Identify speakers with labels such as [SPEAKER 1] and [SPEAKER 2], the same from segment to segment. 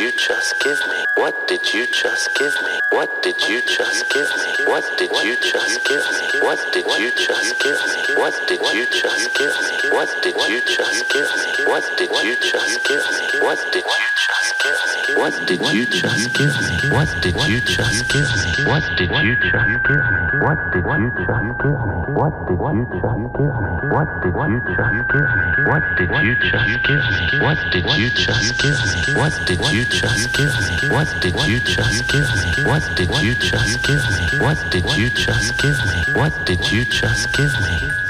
[SPEAKER 1] you just give me? What did you just give me? What did you just give me? What did you just give me? What did you just give me? What did you just give me? What did you just give me? What did you just give me? What did you what did you just give me? What did you just give me? What did you just give me? What did you just give me? What did you just give me? What did you just give me? What did you just give me? What did you just give me? What did you just give me? What did you just give me? What did you just give me? What did you just give me? What did you just give me?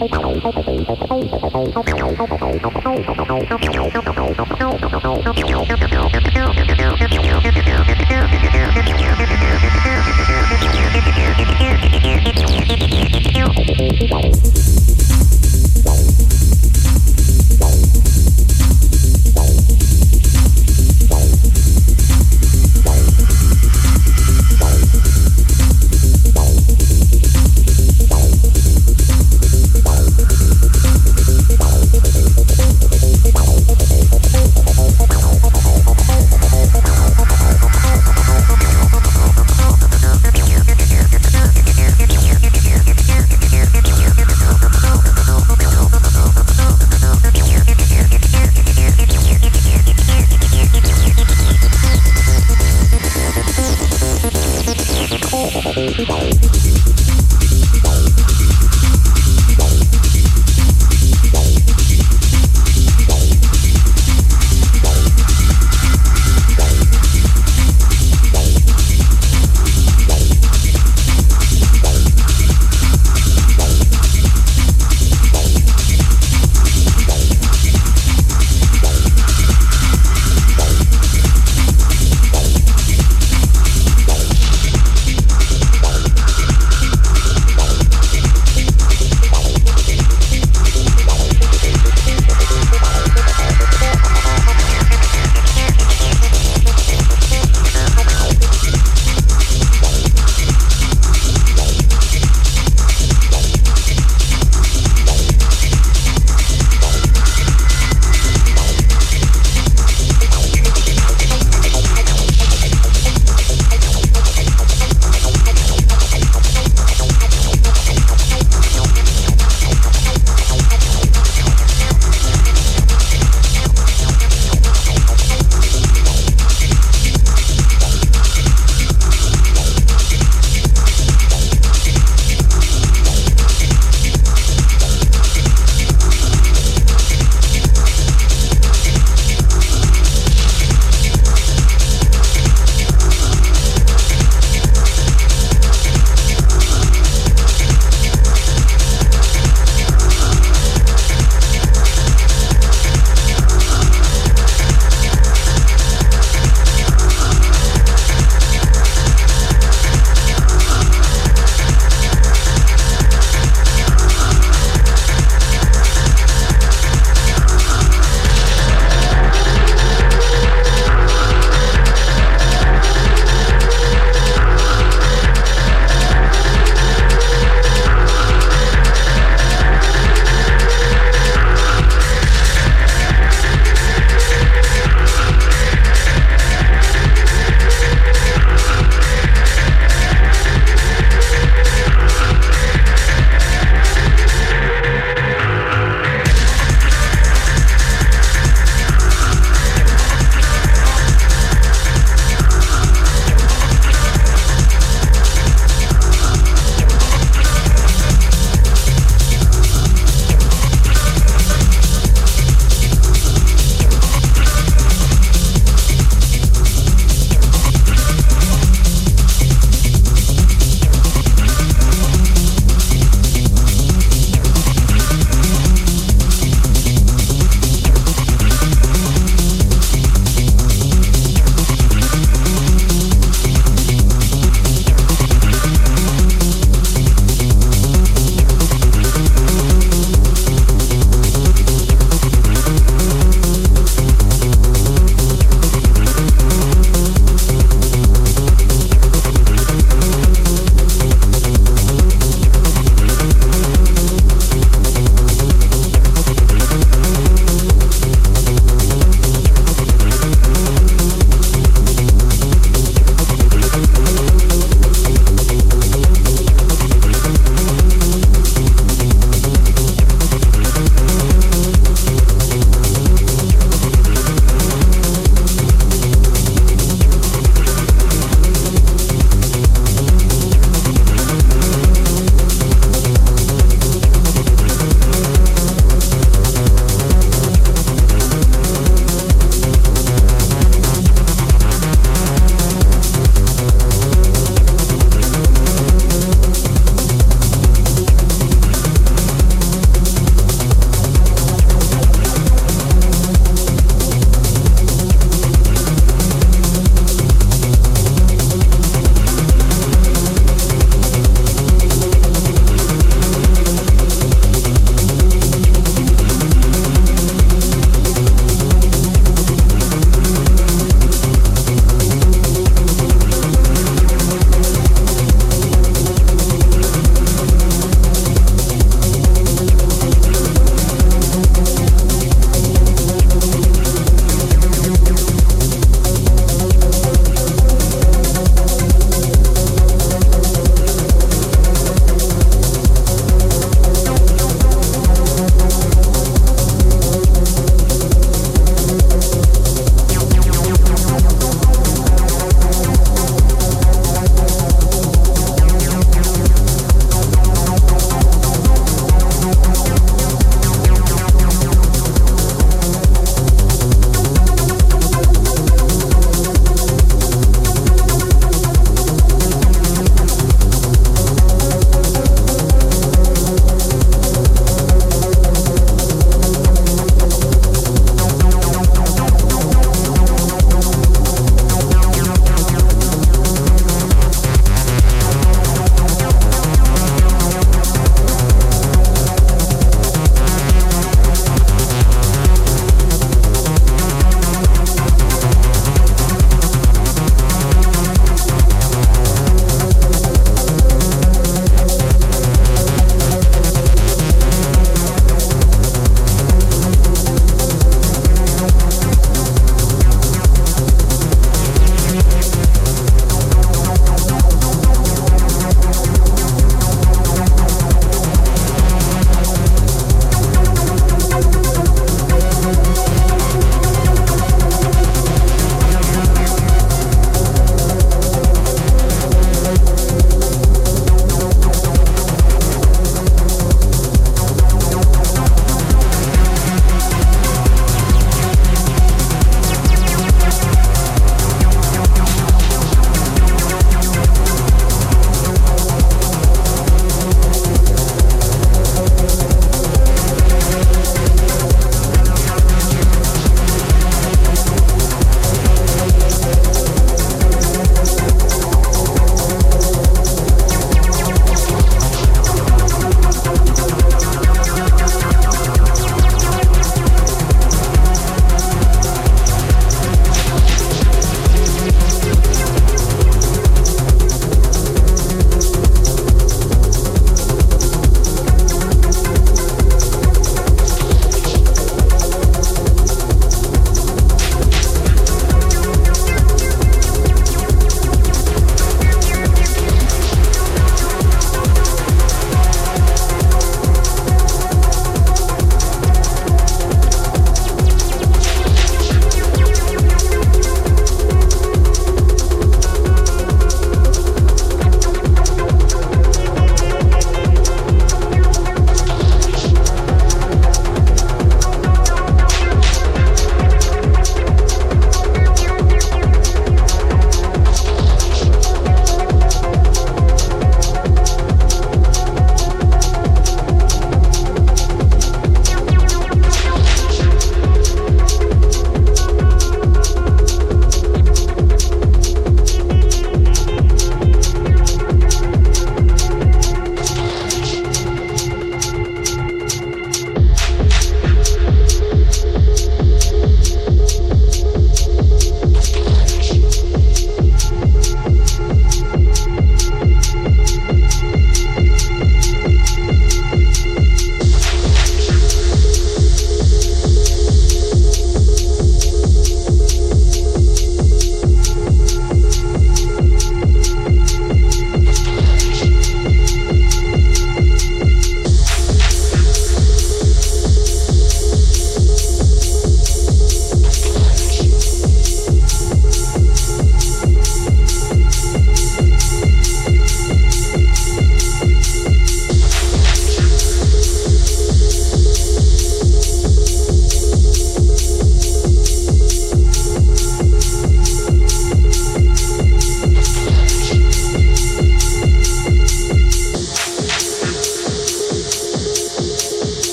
[SPEAKER 1] hay
[SPEAKER 2] hay hay